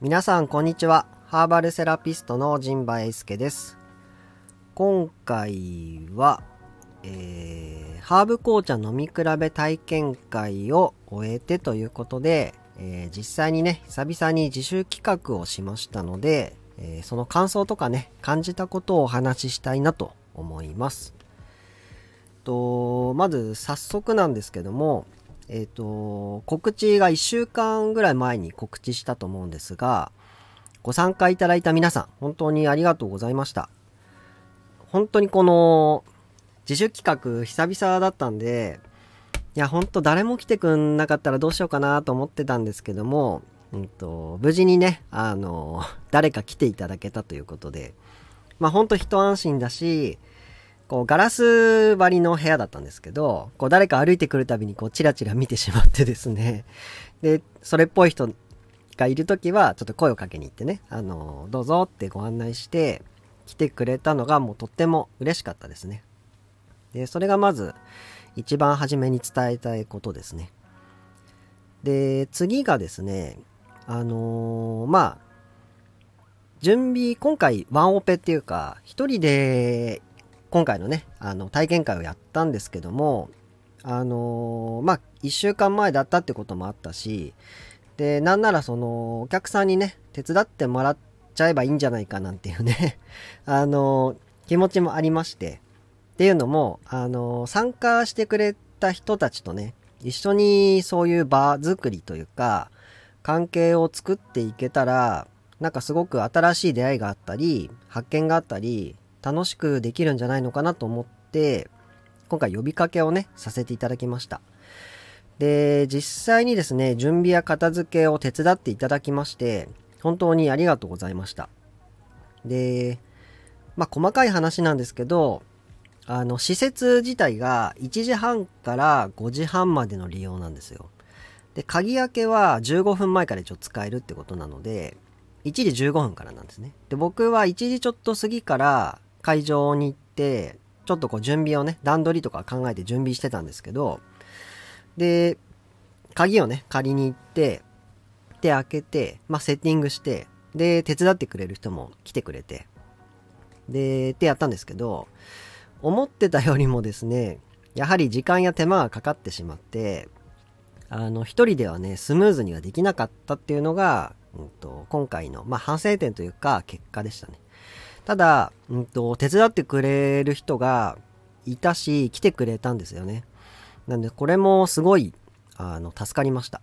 皆さんこんにちは。ハーバルセラピストの陣馬英介です。今回は、えー、ハーブ紅茶飲み比べ体験会を終えてということで、えー、実際にね久々に自習企画をしましたので、えー、その感想とかね感じたことをお話ししたいなと思います。とまず早速なんですけどもえっ、と、告知が1週間ぐらい前に告知したと思うんですが、ご参加いただいた皆さん、本当にありがとうございました。本当にこの、自主企画久々だったんで、いや、ほんと誰も来てくんなかったらどうしようかなと思ってたんですけども、うんと、無事にね、あの、誰か来ていただけたということで、まあほんと一安心だし、こう、ガラス張りの部屋だったんですけど、こう、誰か歩いてくるたびに、こう、チラチラ見てしまってですね。で、それっぽい人がいるときは、ちょっと声をかけに行ってね、あの、どうぞってご案内して、来てくれたのが、もうとっても嬉しかったですね。で、それがまず、一番初めに伝えたいことですね。で、次がですね、あのー、まあ、準備、今回ワンオペっていうか、一人で今回のね、あの、体験会をやったんですけども、あのー、まあ、1週間前だったってこともあったし、で、なんならその、お客さんにね、手伝ってもらっちゃえばいいんじゃないかなんていうね あのー、気持ちもありまして、っていうのも、あのー、参加してくれた人たちとね、一緒にそういう場作りというか、関係を作っていけたら、なんかすごく新しい出会いがあったり、発見があったり、楽しくできるんじゃないのかなと思って、今回呼びかけをね、させていただきました。で、実際にですね、準備や片付けを手伝っていただきまして、本当にありがとうございました。で、まあ、細かい話なんですけど、あの、施設自体が1時半から5時半までの利用なんですよ。で、鍵開けは15分前から一応使えるってことなので、1時15分からなんですね。で、僕は1時ちょっと過ぎから会場に行って、ちょっとこう準備をね、段取りとか考えて準備してたんですけど、で、鍵をね、借りに行って、で、開けて、まあ、セッティングして、で、手伝ってくれる人も来てくれて、で、ってやったんですけど、思ってたよりもですね、やはり時間や手間がかかってしまって、あの、一人ではね、スムーズにはできなかったっていうのが、うんと、今回の、まあ、反省点というか、結果でしたね。ただ、うんと、手伝ってくれる人がいたし、来てくれたんですよね。なんで、これもすごい、あの、助かりました。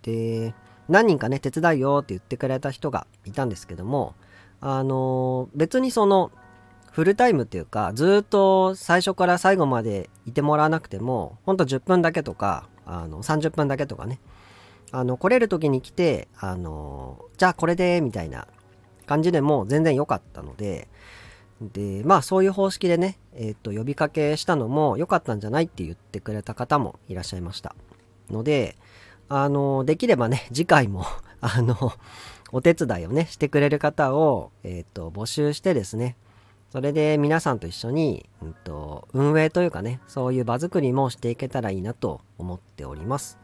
で、何人かね、手伝いよって言ってくれた人がいたんですけども、あの、別にその、フルタイムっていうか、ずっと最初から最後までいてもらわなくても、ほんと10分だけとか、あの、30分だけとかね、あの、来れる時に来て、あの、じゃあこれで、みたいな感じでも全然良かったので、で、まあそういう方式でね、えっ、ー、と、呼びかけしたのも良かったんじゃないって言ってくれた方もいらっしゃいました。ので、あの、できればね、次回も あの、お手伝いをね、してくれる方を、えっ、ー、と、募集してですね、それで皆さんと一緒に、うんと、運営というかね、そういう場作りもしていけたらいいなと思っております。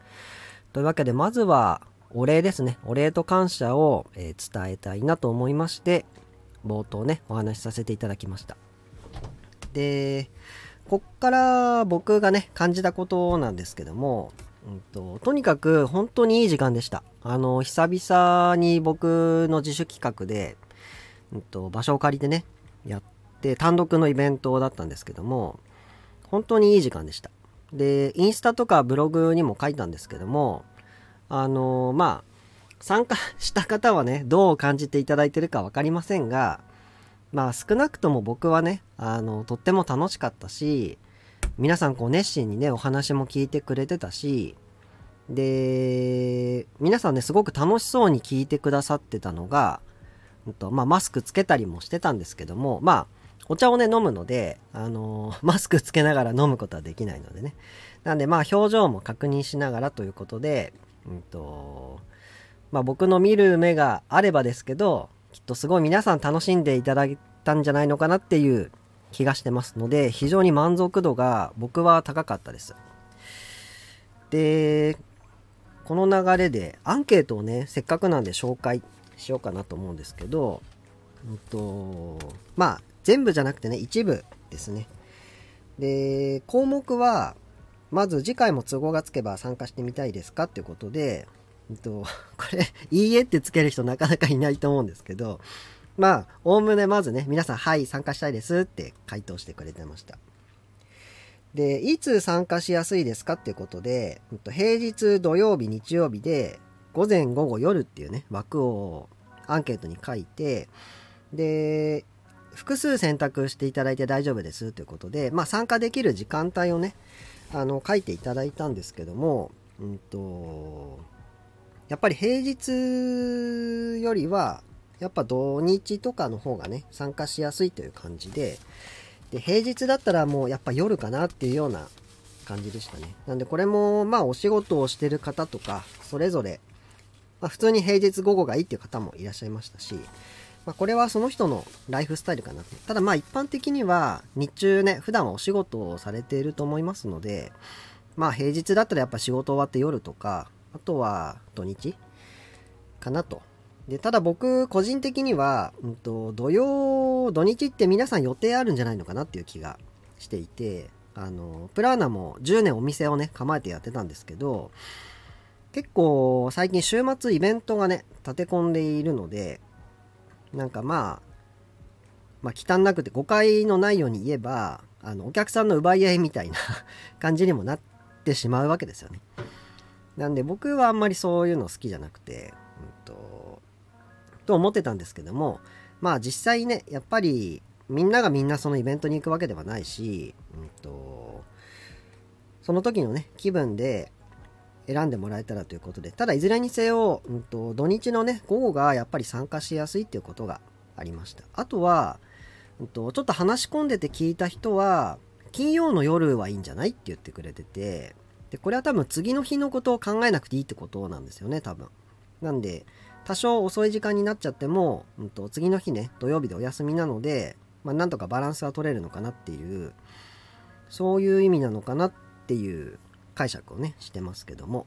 というわけで、まずは、お礼ですね。お礼と感謝を、えー、伝えたいなと思いまして、冒頭ね、お話しさせていただきました。で、こっから僕がね、感じたことなんですけども、うんと、とにかく本当にいい時間でした。あの、久々に僕の自主企画で、うんと、場所を借りてね、やって、単独のイベントだったんですけども、本当にいい時間でした。で、インスタとかブログにも書いたんですけども、あの、まあ、参加した方はね、どう感じていただいてるか分かりませんが、まあ少なくとも僕はね、あの、とっても楽しかったし、皆さんこう熱心にね、お話も聞いてくれてたし、で、皆さんね、すごく楽しそうに聞いてくださってたのが、うんとまあ、マスクつけたりもしてたんですけども、まあ、お茶をね、飲むので、あのー、マスクつけながら飲むことはできないのでね。なんで、まあ、表情も確認しながらということで、うんと、まあ僕の見る目があればですけど、きっとすごい皆さん楽しんでいただいたんじゃないのかなっていう気がしてますので、非常に満足度が僕は高かったです。で、この流れでアンケートをね、せっかくなんで紹介しようかなと思うんですけど、うんと、まあ、全部じゃなくてね、一部ですね。で、項目は、まず次回も都合がつけば参加してみたいですかっていうことで、うんと、これ、いいえってつける人なかなかいないと思うんですけど、まあ、おおむねまずね、皆さん、はい、参加したいですって回答してくれてました。で、いつ参加しやすいですかっていうことで、平日土曜日、日曜日で、午前、午後、夜っていうね、枠をアンケートに書いて、で、複数選択していただいて大丈夫ですということで、まあ、参加できる時間帯をね、あの、書いていただいたんですけども、うんと、やっぱり平日よりは、やっぱ土日とかの方がね、参加しやすいという感じで、で、平日だったらもうやっぱ夜かなっていうような感じでしたね。なんでこれも、まあお仕事をしてる方とか、それぞれ、まあ普通に平日午後がいいっていう方もいらっしゃいましたし、まあこれはその人のライフスタイルかなと。ただまあ一般的には日中ね、普段はお仕事をされていると思いますので、まあ平日だったらやっぱ仕事終わって夜とか、あとは土日かなとで、ただ僕、個人的には、うんと、土曜、土日って皆さん予定あるんじゃないのかなっていう気がしていて、あの、プラーナも10年お店をね、構えてやってたんですけど、結構最近週末イベントがね、立て込んでいるので、なんかまあ、まあ、忌憚なくて誤解のないように言えば、あの、お客さんの奪い合いみたいな 感じにもなってしまうわけですよね。なんで僕はあんまりそういうの好きじゃなくて、うんと、と思ってたんですけどもまあ実際ねやっぱりみんながみんなそのイベントに行くわけではないし、うんと、その時のね気分で選んでもらえたらということでただいずれにせよ、うんと、土日のね午後がやっぱり参加しやすいっていうことがありました。あとは、うんと、ちょっと話し込んでて聞いた人は金曜の夜はいいんじゃないって言ってくれててでこれは多分次の日のことを考えなくていいってことなんですよね多分。なんで多少遅い時間になっちゃっても、うんと、次の日ね、土曜日でお休みなので、まあ、なんとかバランスは取れるのかなっていう、そういう意味なのかなっていう解釈をね、してますけども。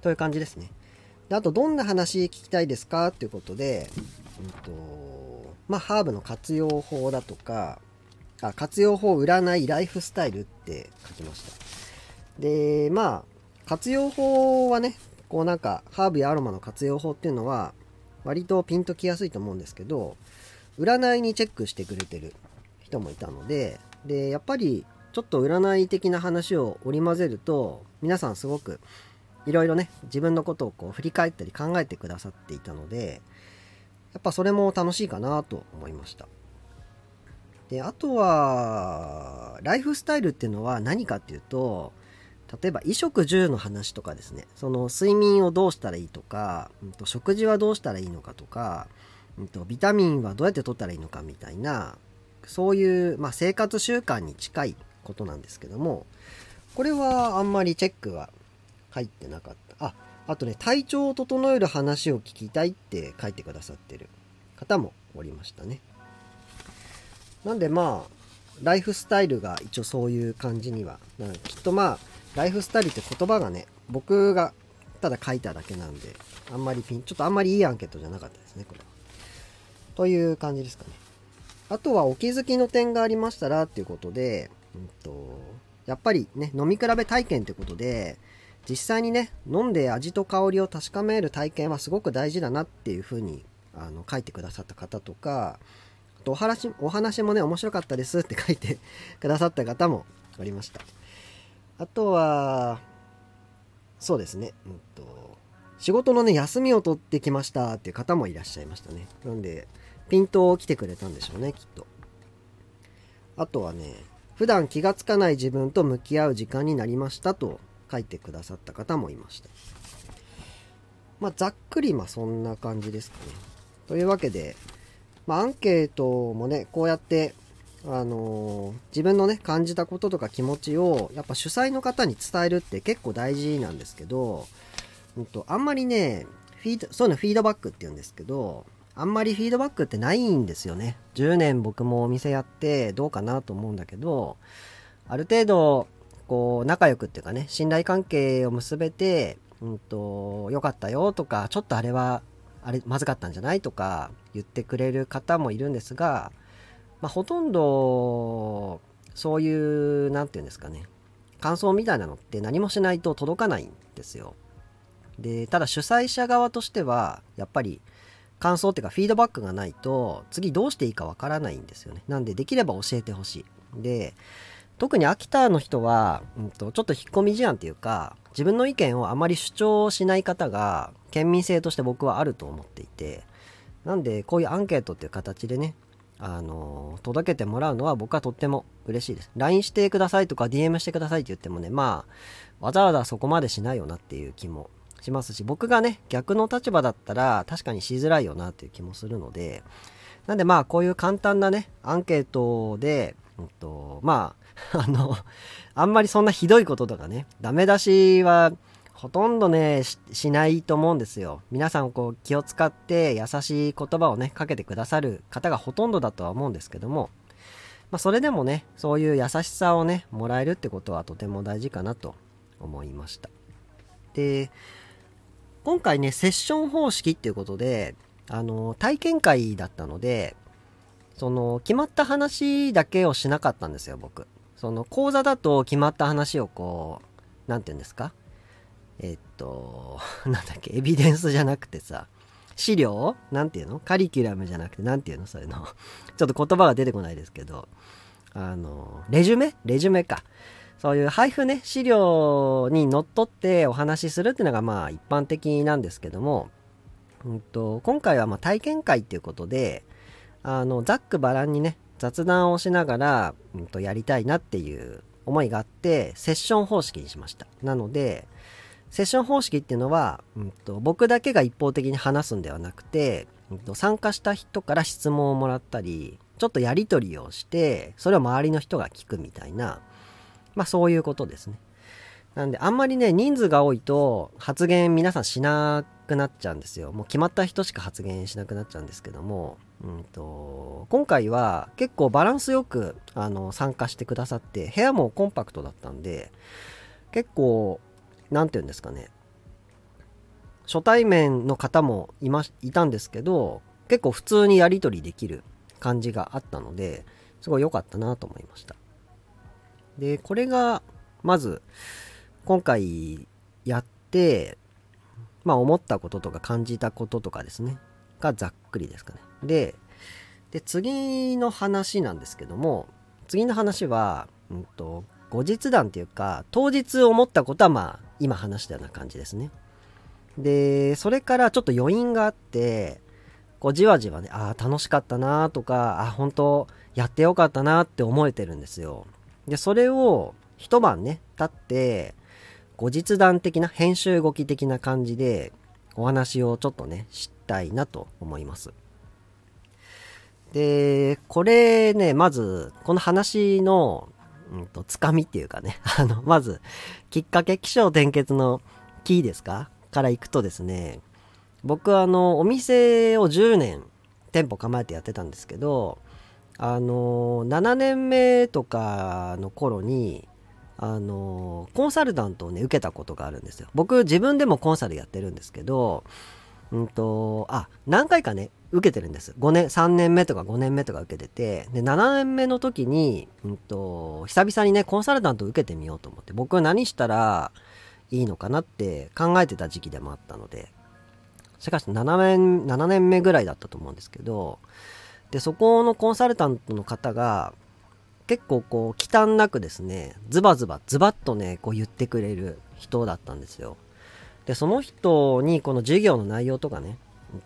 という感じですね。であと、どんな話聞きたいですか？っていうことで、うんと、まあ、ハーブの活用法だとか、あ活用法占いライフスタイルって書きました。で、まあ、活用法はね、こうなんかハーブやアロマの活用法っていうのは割とピンときやすいと思うんですけど占いにチェックしてくれてる人もいたのででやっぱりちょっと占い的な話を織り交ぜると皆さんすごくいろいろね自分のことをこう振り返ったり考えてくださっていたのでやっぱそれも楽しいかなと思いました。であとはライフスタイルっていうのは何かっていうと例えば衣食住の話とかですね。その睡眠をどうしたらいいとか、うん、と食事はどうしたらいいのかとか、うん、とビタミンはどうやって取ったらいいのかみたいなそういう、まあ、生活習慣に近いことなんですけどもこれはあんまりチェックは入ってなかったああとね体調を整える話を聞きたいって書いてくださってる方もおりましたねなんでまあライフスタイルが一応そういう感じにはきっとまあライフスタイルって言葉がね、僕がただ書いただけなんで、あんまりピン、ちょっとあんまりいいアンケートじゃなかったですね、これは。という感じですかね。あとはお気づきの点がありましたらっていうことで、うんと、やっぱりね、飲み比べ体験ってことで、実際にね、飲んで味と香りを確かめる体験はすごく大事だなっていうふうにあの書いてくださった方とか、あとお話お話もね、面白かったですって書いて くださった方もおりました。あとは、そうですね、うんと、仕事のね、休みを取ってきましたっていう方もいらっしゃいましたね。なんで、ピントを来てくれたんでしょうね、きっと。あとはね、普段気がつかない自分と向き合う時間になりましたと書いてくださった方もいました。まあ、ざっくり、まあ、そんな感じですかね。というわけで、まあ、アンケートもね、こうやってあのー、自分のね、感じたこととか気持ちを、やっぱ主催の方に伝えるって結構大事なんですけど、うんと、あんまりね、フィード、そういうのフィードバックって言うんですけど、あんまりフィードバックってないんですよね。10年僕もお店やってどうかなと思うんだけど、ある程度こう、仲良くっていうかね、信頼関係を結べて、うんと、良かったよとか、ちょっとあれは、あれ、まずかったんじゃないとか言ってくれる方もいるんですが、まあ、ほとんど、そういう、なんていうんですかね、感想みたいなのって何もしないと届かないんですよ。で、ただ主催者側としては、やっぱり、感想っていうかフィードバックがないと、次どうしていいかわからないんですよね。なんで、できれば教えてほしい。で、特に秋田の人は、うんと、ちょっと引っ込み思案っていうか、自分の意見をあまり主張しない方が、県民性として僕はあると思っていて、なんで、こういうアンケートっていう形でね、あの、届けてもらうのは僕はとっても嬉しいです。LINE してくださいとか DM してくださいって言ってもね、まあ、わざわざそこまでしないよなっていう気もしますし、僕がね、逆の立場だったら確かにしづらいよなっていう気もするので、なんでまあ、こういう簡単なね、アンケートで、うんと、まあ、あの、あんまりそんなひどいこととかね、ダメ出しはほとんどねし、ないと思うんですよ。皆さんこう気を使って優しい言葉をね、かけてくださる方がほとんどだとは思うんですけども、まあそれでもね、そういう優しさをね、もらえるってことはとても大事かなと思いました。で、今回ね、セッション方式っていうことで、あの、体験会だったので、その、決まった話だけをしなかったんですよ、僕。その、講座だと決まった話をこう、なんて言うんですか？えっと、なんだっけ、エビデンスじゃなくてさ、資料？なんていうの？カリキュラムじゃなくて、なんていうの？そういうの。ちょっと言葉が出てこないですけど、あの、レジュメ？レジュメか。そういう配布ね、資料にのっとってお話しするっていうのがまあ一般的なんですけども、うんと、今回はま体験会っていうことで、あの、ざっくばらんにね、雑談をしながら、うんと、やりたいなっていう思いがあって、セッション方式にしました。なので、セッション方式っていうのは、うんと、僕だけが一方的に話すんではなくて、うんと、参加した人から質問をもらったり、ちょっとやり取りをして、それを周りの人が聞くみたいな、まあそういうことですね。なんで、あんまりね、人数が多いと、発言皆さんしなくなっちゃうんですよ。もう決まった人しか発言しなくなっちゃうんですけども、うんと、今回は結構バランスよく、あの、参加してくださって、部屋もコンパクトだったんで、結構、何て言うんですかね初対面の方もいまいたんですけど結構普通にやり取りできる感じがあったのですごい良かったなと思いましたでこれがまず今回やってまあ思ったこととか感じたこととかですねがざっくりですかねでで次の話なんですけども次の話は、うんと、後日談っていうか当日思ったことはまあ今話したような感じですね。で、それからちょっと余韻があって、こうじわじわね、ああ、楽しかったなとか、あ本当やってよかったなって思えてるんですよ。で、それを一晩ね、経って、後日談的な、編集動き的な感じで、お話をちょっとね、したいなと思います。で、これね、まず、この話のうんと、つかみっていうかね、あの、まず、きっかけ、気象転結のキーですか？から行くとですね、僕あの、お店を10年、店舗構えてやってたんですけど、あの、7年目とかの頃に、あの、コンサルタントをね、受けたことがあるんですよ。僕、自分でもコンサルやってるんですけど、うんと、あ、何回かね、受けてるんです。5年、3年目とか5年目とか受けてて、で、7年目の時に、うんと、久々にね、コンサルタント受けてみようと思って、僕は何したらいいのかなって考えてた時期でもあったので、しかし7年、7年目ぐらいだったと思うんですけど、で、そこのコンサルタントの方が、結構こう、忌憚なくですね、ズバズバ、ズバッとね、こう言ってくれる人だったんですよ。で、その人にこの授業の内容とかね、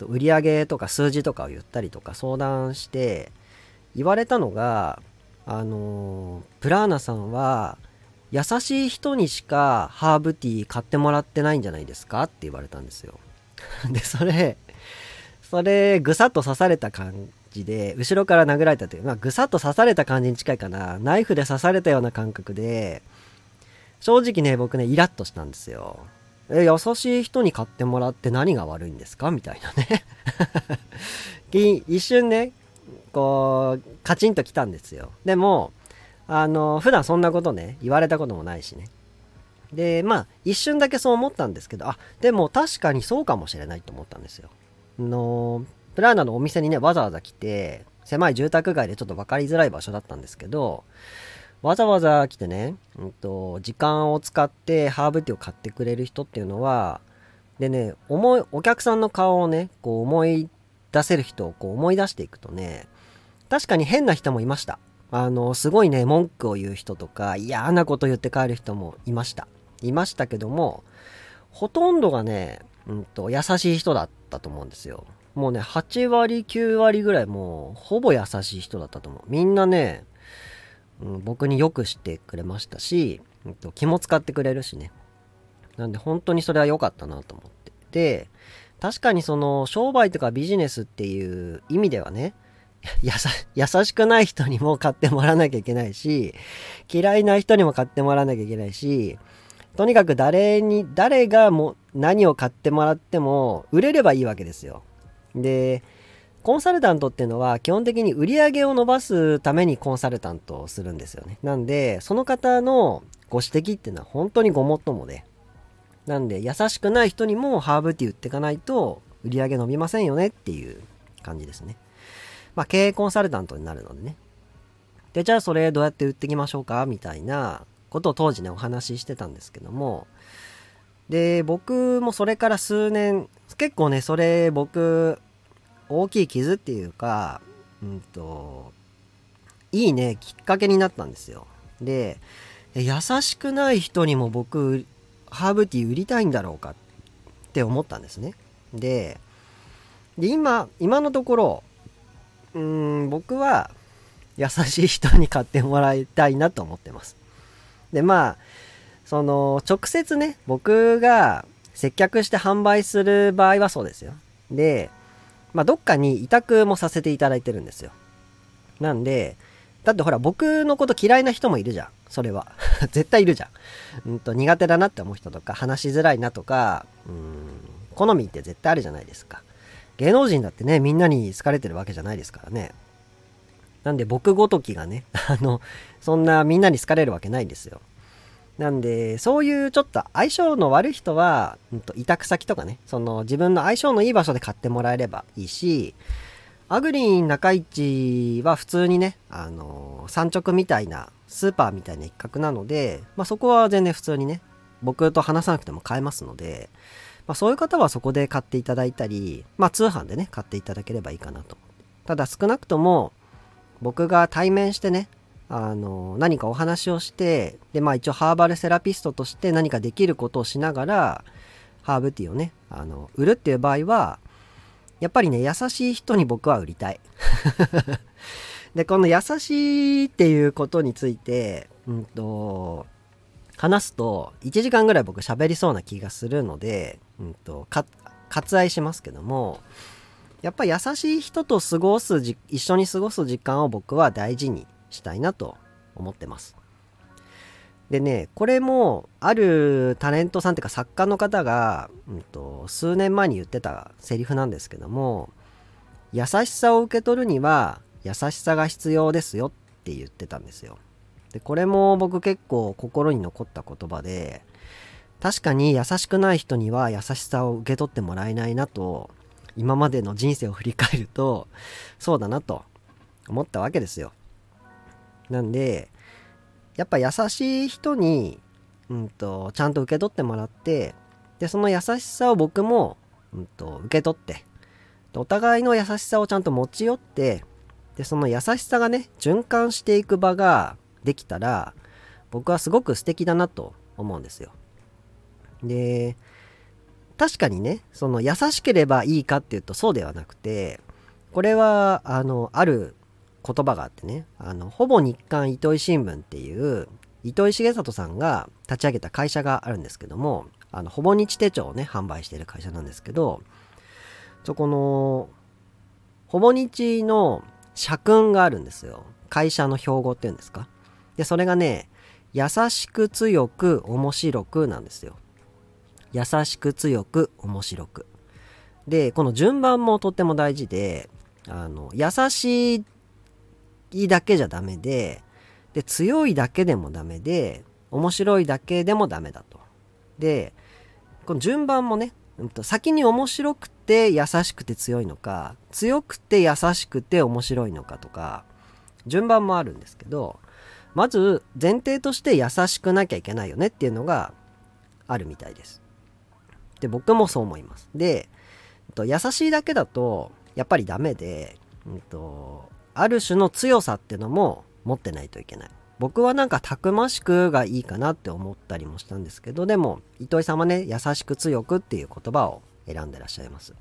売り上げとか数字とかを言ったりとか相談して言われたのがあのプラーナさんは優しい人にしかハーブティー買ってもらってないんじゃないですか？って言われたんですよ でそれそれぐさっと刺された感じで後ろから殴られたというまあぐさっと刺された感じに近いかなナイフで刺されたような感覚で正直ね僕ねイラッとしたんですよえ、優しい人に買ってもらって何が悪いんですか？みたいなね 一瞬ね、こう、カチンと来たんですよ。でも、あの、普段そんなことね、言われたこともないしね。で、まあ、一瞬だけそう思ったんですけど、あ、でも確かにそうかもしれないと思ったんですよ。の、プラーナのお店にね、わざわざ来て、狭い住宅街でちょっと分かりづらい場所だったんですけど、わざわざ来てね、うんと、時間を使ってハーブティーを買ってくれる人っていうのは、でね、思い、お客さんの顔をね、こう思い出せる人をこう思い出していくとね、確かに変な人もいました。あの、すごいね、文句を言う人とか、嫌なこと言って帰る人もいました。いましたけども、ほとんどがね、うんと、優しい人だったと思うんですよ。もうね、8割、9割ぐらいもう、ほぼ優しい人だったと思う。みんなね、うん、僕によくしてくれましたし、うんと、気も使ってくれるしね。なんで本当にそれは良かったなと思って。で、確かにその商売とかビジネスっていう意味ではね、やさ、優しくない人にも買ってもらわなきゃいけないし、嫌いな人にも買ってもらわなきゃいけないし、とにかく誰に、誰がも何を買ってもらっても売れればいいわけですよ。で、コンサルタントっていうのは基本的に売り上げを伸ばすためにコンサルタントをするんですよね。なんで、その方のご指摘っていうのは本当にごもっともで。なんで、優しくない人にもハーブティー売っていかないと売り上げ伸びませんよねっていう感じですね。まあ、経営コンサルタントになるのでね。で、じゃあそれどうやって売っていきましょうかみたいなことを当時ね、お話ししてたんですけども。で、僕もそれから数年、結構ね、それ僕、大きい傷っていうか、うんと、いいね、きっかけになったんですよ。で、優しくない人にも僕ハーブティー売りたいんだろうかって思ったんですね。で、で今、今のところ、うん、僕は優しい人に買ってもらいたいなと思ってます。で、まあ、その、直接ね、僕が接客して販売する場合はそうですよ。で、まあ、どっかに委託もさせていただいてるんですよ。なんで、だってほら、僕のこと嫌いな人もいるじゃん。それは。絶対いるじゃん。うんと、苦手だなって思う人とか、話しづらいなとか、うん、好みって絶対あるじゃないですか。芸能人だってね、みんなに好かれてるわけじゃないですからね。なんで僕ごときがね、あの、そんなみんなに好かれるわけないんですよ。なんで、そういうちょっと相性の悪い人は、うんと、委託先とかね、その自分の相性のいい場所で買ってもらえればいいし、アグリーン中市は普通にね、あのー、産直みたいな、スーパーみたいな一角なので、まあ、そこは全然普通にね、僕と話さなくても買えますので、まあ、そういう方はそこで買っていただいたり、まあ、通販でね、買っていただければいいかなと。ただ少なくとも、僕が対面してね、あの、何かお話をして、で、まあ一応ハーバルセラピストとして何かできることをしながら、ハーブティーをね、あの、売るっていう場合は、やっぱりね、優しい人に僕は売りたい。で、この優しいっていうことについて、うんと、話すと、1時間ぐらい僕喋りそうな気がするので、うんと、割愛しますけども、やっぱり優しい人と過ごすじ、一緒に過ごす時間を僕は大事にしたいなと思ってます。でね、これも、あるタレントさんっていうか作家の方が、うんと、数年前に言ってたセリフなんですけども、優しさを受け取るには、優しさが必要ですよって言ってたんですよ。で、これも僕結構心に残った言葉で、確かに優しくない人には優しさを受け取ってもらえないなと、今までの人生を振り返ると、そうだなと思ったわけですよ。なんで、やっぱ優しい人に、うんと、ちゃんと受け取ってもらって、で、その優しさを僕も、うんと、受け取って、お互いの優しさをちゃんと持ち寄って、で、その優しさがね、循環していく場ができたら、僕はすごく素敵だなと思うんですよ。で、確かにね、その優しければいいかっていうとそうではなくて、これは、あの、ある言葉があってね、あの、ほぼ日刊糸井新聞っていう、糸井重里さんが立ち上げた会社があるんですけども、あの、ほぼ日手帳をね、販売してる会社なんですけど、そこの、ほぼ日の社訓があるんですよ。会社の標語っていうんですか。で、それがね、優しく強く面白くなんですよ。優しく強く面白く。で、この順番もとっても大事で、あの、優しいだけじゃダメで、で、強いだけでもダメで、面白いだけでもダメだと。で、この順番もね、うんと、先に面白くて優しくて強いのか、強くて優しくて面白いのかとか、順番もあるんですけど、まず前提として優しくなきゃいけないよねっていうのがあるみたいです。で、僕もそう思います。で、優しいだけだとやっぱりダメで、うんと、ある種の強さってのも持ってないといけない。僕はなんかたくましくがいいかなって思ったりもしたんですけど、でも、糸井さんはね、優しく強くっていう言葉を選んでらっしゃいます。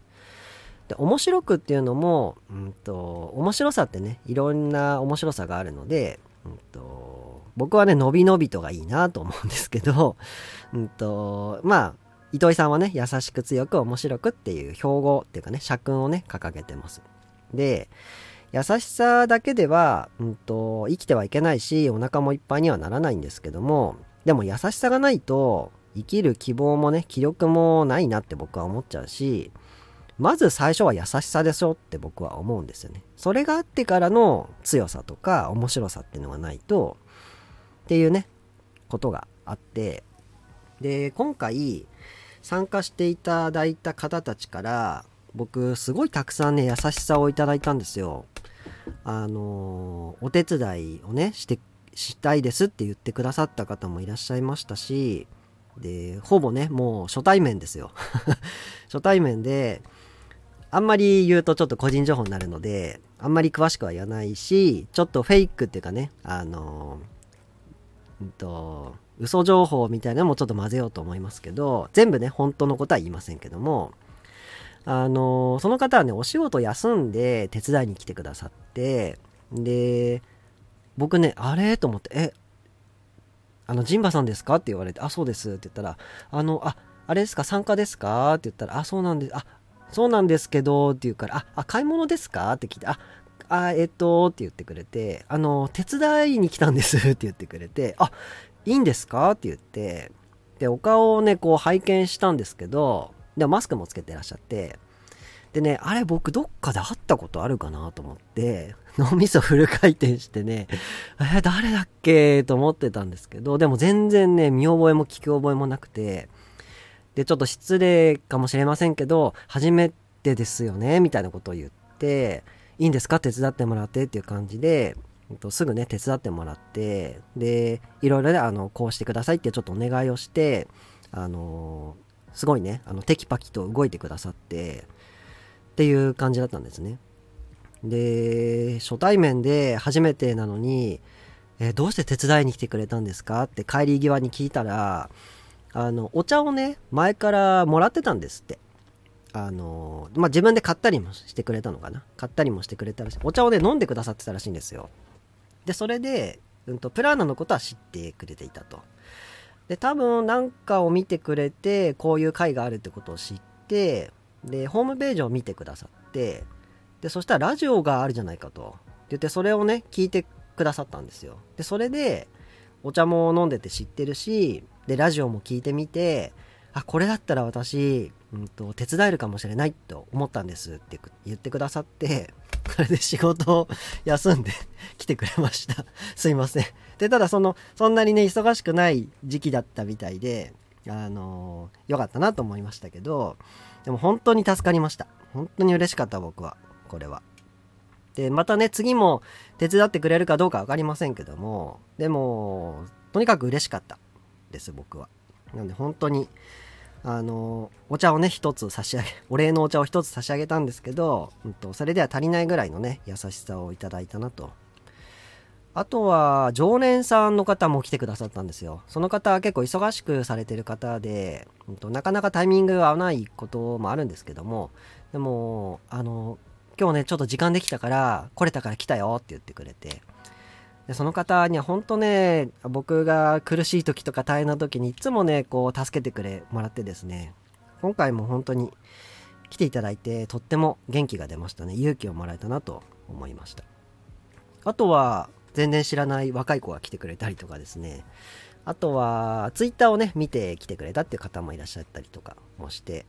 で、面白くっていうのも、うんと、面白さってね、いろんな面白さがあるので、うんと、僕はね、のびのびとがいいなと思うんですけど、うんと、まあ、糸井さんはね、優しく強く面白くっていう標語っていうかね、社訓をね、掲げてます。で、優しさだけでは、うんと、生きてはいけないし、お腹もいっぱいにはならないんですけども、でも優しさがないと、生きる希望もね、気力もないなって僕は思っちゃうし、まず最初は優しさでしょって僕は思うんですよね。それがあってからの強さとか面白さっていうのがないと、っていうね、ことがあって、で、今回参加していただいた方たちから、僕すごいたくさんね、優しさをいただいたんですよ。あのお手伝いをねしてしたいですって言ってくださった方もいらっしゃいましたしでほぼねもう初対面ですよ。初対面であんまり言うとちょっと個人情報になるのであんまり詳しくは言わないしちょっとフェイクっていうかねあのうんと嘘情報みたいなのもちょっと混ぜようと思いますけど全部ね本当のことは言いませんけどもあの、その方はね、お仕事休んで手伝いに来てくださって、で、僕ね、あれ？と思って、え、あの、ジンバさんですか？って言われて、あ、そうです。って言ったら、あの、あ、あれですか？参加ですか？って言ったら、あ、そうなんです、あ、そうなんですけど、って言うから、あ、あ買い物ですか？って聞いて、あ、あ、えっと、って言ってくれて、あの、手伝いに来たんです。って言ってくれて、あ、いいんですか？って言って、で、お顔をね、こう拝見したんですけど、でもマスクもつけてらっしゃってでねあれ僕どっかで会ったことあるかなと思って 脳みそフル回転してねえ誰だっけと思ってたんですけどでも全然ね見覚えも聞き覚えもなくてでちょっと失礼かもしれませんけど初めてですよねみたいなことを言っていいんですか？手伝ってもらってっていう感じですぐね手伝ってもらってでいろいろねあのこうしてくださいってちょっとお願いをしてあのすごいねあのテキパキと動いてくださってっていう感じだったんですね。で初対面で初めてなのに、えどうして手伝いに来てくれたんですか？って帰り際に聞いたらあのお茶をね前からもらってたんですって。あのまあ、自分で買ったりもしてくれたのかな？買ったりもしてくれたらしい。お茶をね飲んでくださってたらしいんですよ。でそれで、うんと、プラーナのことは知ってくれていたと。で多分なんかを見てくれてこういう回があるってことを知ってでホームページを見てくださってでそしたらラジオがあるじゃないかと。言ってそれをね聞いてくださったんですよ。でそれでお茶も飲んでて知ってるしでラジオも聞いてみてあこれだったら私、うんと、手伝えるかもしれないと思ったんですって言ってくださってそれで仕事を休んで来てくれました。すいません。でただそのそんなにね忙しくない時期だったみたいであの良かったなと思いましたけどでも本当に助かりました。本当に嬉しかった僕は。これは。でまたね次も手伝ってくれるかどうか分かりませんけどもでもとにかく嬉しかったです僕は。なんで本当にあのお茶をね一つ差し上げ お礼のお茶を一つ差し上げたんですけど、うんと、それでは足りないぐらいのね優しさをいただいたなと。あとは常連さんの方も来てくださったんですよ。その方は結構忙しくされてる方で、うんと、なかなかタイミングが合わないこともあるんですけどもでもあの今日ねちょっと時間できたから来れたから来たよって言ってくれてでその方には本当ね僕が苦しい時とか大変な時にいつもねこう助けてくれもらってですね今回も本当に来ていただいてとっても元気が出ましたね。勇気をもらえたなと思いました。あとは全然知らない若い子が来てくれたりとかですね。あとはツイッターをね見て来てくれたっていう方もいらっしゃったりとかもして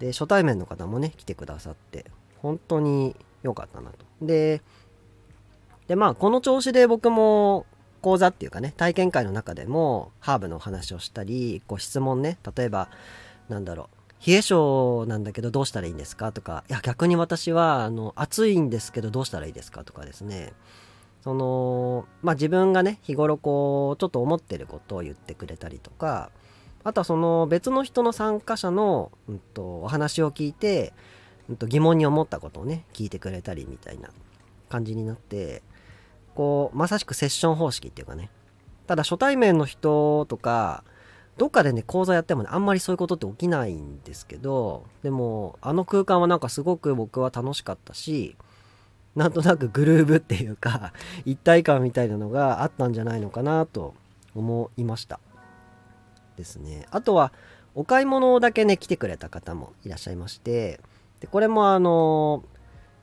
で初対面の方もね来てくださって本当に良かったなと。ででまあこの調子で僕も講座っていうかね、体験会の中でもハーブのお話をしたり、こう質問ね、例えば、なんだろう、冷え性なんだけどどうしたらいいんですか？とか、いや逆に私はあの暑いんですけどどうしたらいいですか？とかですね、その、まあ自分がね、日頃こう、ちょっと思ってることを言ってくれたりとか、あとはその別の人の参加者の、うんと、お話を聞いて、うんと、疑問に思ったことをね、聞いてくれたりみたいな感じになって、こう、まさしくセッション方式っていうかね。ただ初対面の人とか、どっかでね、講座やってもね、あんまりそういうことって起きないんですけど、でも、あの空間はなんかすごく僕は楽しかったし、なんとなくグルーブっていうか、一体感みたいなのがあったんじゃないのかなと思いました。ですね。あとは、お買い物だけね、来てくれた方もいらっしゃいまして、で、これもあの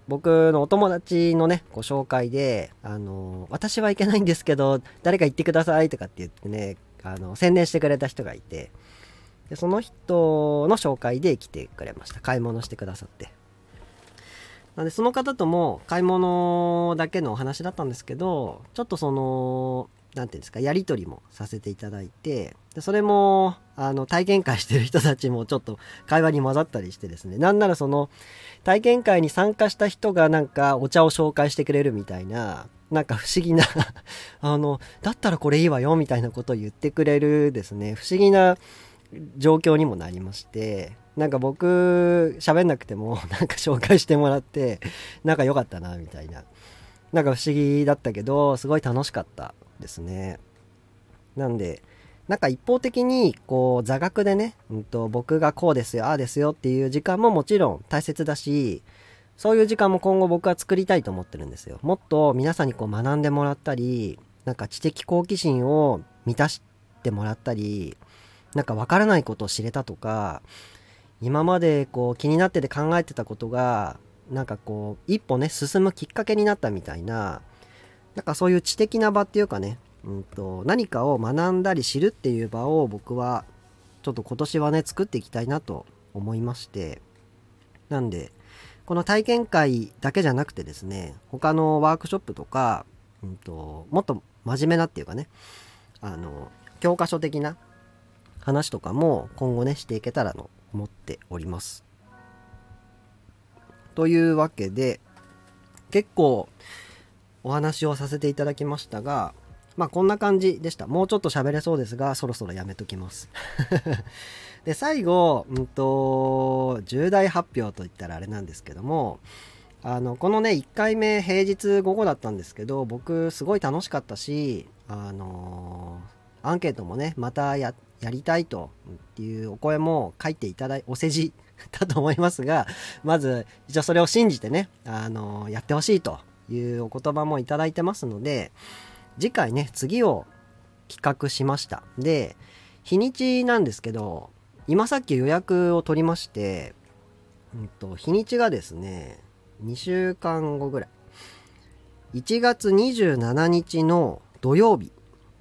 僕のお友達のね、ご紹介で、あの私は行けないんですけど、誰か行ってくださいとかって言ってね、あの、宣伝してくれた人がいて、でその人の紹介で来てくれました。買い物してくださって。なんで、その方とも買い物だけのお話だったんですけど、ちょっとその、何ていうんですか、やり取りもさせていただいて、でそれも、あの、体験会してる人たちもちょっと会話に混ざったりしてですね、なんならその、体験会に参加した人がなんかお茶を紹介してくれるみたいな、なんか不思議な あの、だったらこれいいわよみたいなことを言ってくれるですね、不思議な状況にもなりまして、なんか僕、喋んなくても、なんか紹介してもらって、なんか良かったな、みたいな。なんか不思議だったけど、すごい楽しかったですね。なんで、なんか一方的に、こう、座学でね、うんと、僕がこうですよ、ああですよっていう時間ももちろん大切だし、そういう時間も今後僕は作りたいと思ってるんですよ。もっと皆さんにこう学んでもらったり、なんか知的好奇心を満たしてもらったり、なんかわからないことを知れたとか、今までこう気になってて考えてたことが、なんかこう、一歩ね、進むきっかけになったみたいな、なんかそういう知的な場っていうかね、うんと、何かを学んだり知るっていう場を僕は、ちょっと今年はね、作っていきたいなと思いまして、なんで、この体験会だけじゃなくてですね、他のワークショップとか、うんと、もっと真面目なっていうかね、あの、教科書的な話とかも今後ね、していけたらと思っております。というわけで、結構お話をさせていただきましたが、まあこんな感じでした。もうちょっと喋れそうですが、そろそろやめときます。で、最後、うんと、重大発表といったらあれなんですけども、あの、このね、1回目平日午後だったんですけど、僕すごい楽しかったし、あのー、アンケートもね、またや、やりたいとっていうお声も書いていただい、お世辞だと思いますが、まず、一応それを信じてね、あのー、やってほしいというお言葉もいただいてますので、次回ね、次を企画しました。で、日にちなんですけど、今さっき予約を取りまして、うんと、日にちがですね、2週間後ぐらい。1月27日の土曜日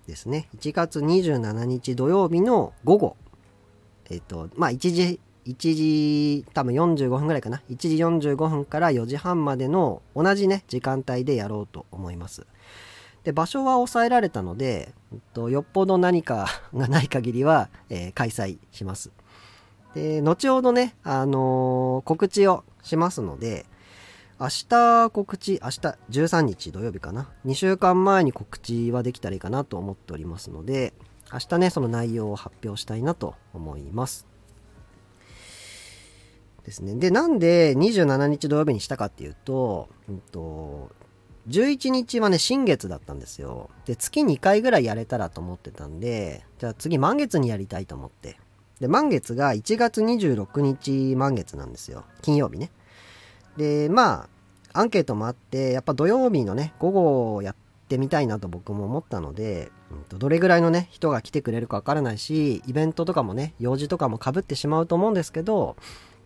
ですね。1月27日土曜日の午後。えっ、と、まあ、1時、1時、多分45分ぐらいかな。1時45分から4時半までの同じね、時間帯でやろうと思います。で、場所は抑えられたので、えっと、よっぽど何かがない限りは、えー、開催します。で、後ほどね、あのー、告知をしますので、明日告知、明日13日土曜日かな。2週間前に告知はできたらいいかなと思っておりますので、明日ね、その内容を発表したいなと思います。ですね。で、なんで27日土曜日にしたかっていうと、うんと、11日はね、新月だったんですよ。で、月2回ぐらいやれたらと思ってたんで、じゃあ次満月にやりたいと思って。で、満月が1月26日満月なんですよ。金曜日ね。で、まあ、アンケートもあって、やっぱ土曜日のね、午後をやってみたいなと僕も思ったので、どれぐらいのね、人が来てくれるかわからないし、イベントとかもね、用事とかもかぶってしまうと思うんですけど、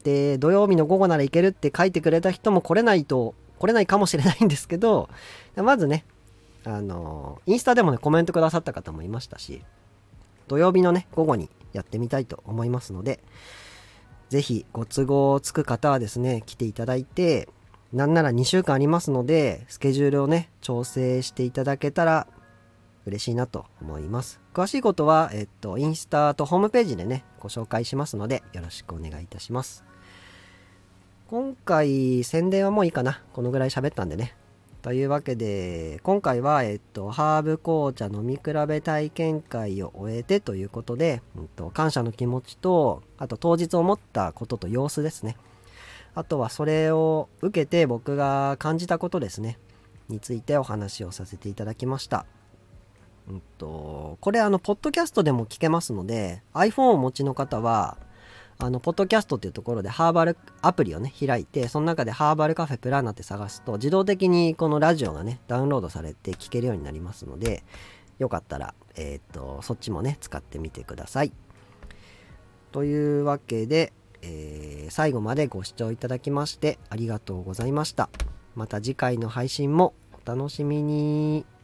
で、土曜日の午後なら行けるって書いてくれた人も来れないと来れないかもしれないんですけど、まずね、あの、インスタでもね、コメントくださった方もいましたし、土曜日のね、午後にやってみたいと思いますので、ぜひご都合つく方はですね、来ていただいて、なんなら2週間ありますので、スケジュールをね、調整していただけたら嬉しいなと思います。詳しいことは、えっと、インスタとホームページでね、ご紹介しますので、よろしくお願いいたします。今回、宣伝はもういいかな。このぐらい喋ったんでね。というわけで、今回は、えっと、ハーブ紅茶飲み比べ体験会を終えてということで、うんと、感謝の気持ちと、あと当日思ったことと様子ですね。あとはそれを受けて僕が感じたことですね。についてお話をさせていただきました。うんと、これあの、ポッドキャストでも聞けますので、iPhone をお持ちの方は、あの、ポッドキャストっていうところでハーバルアプリをね、開いて、その中でハーバルカフェプランナって探すと、自動的にこのラジオがね、ダウンロードされて聞けるようになりますので、よかったら、えっ、と、そっちもね、使ってみてください。というわけで、えー、最後までご視聴いただきましてありがとうございました。また次回の配信もお楽しみに。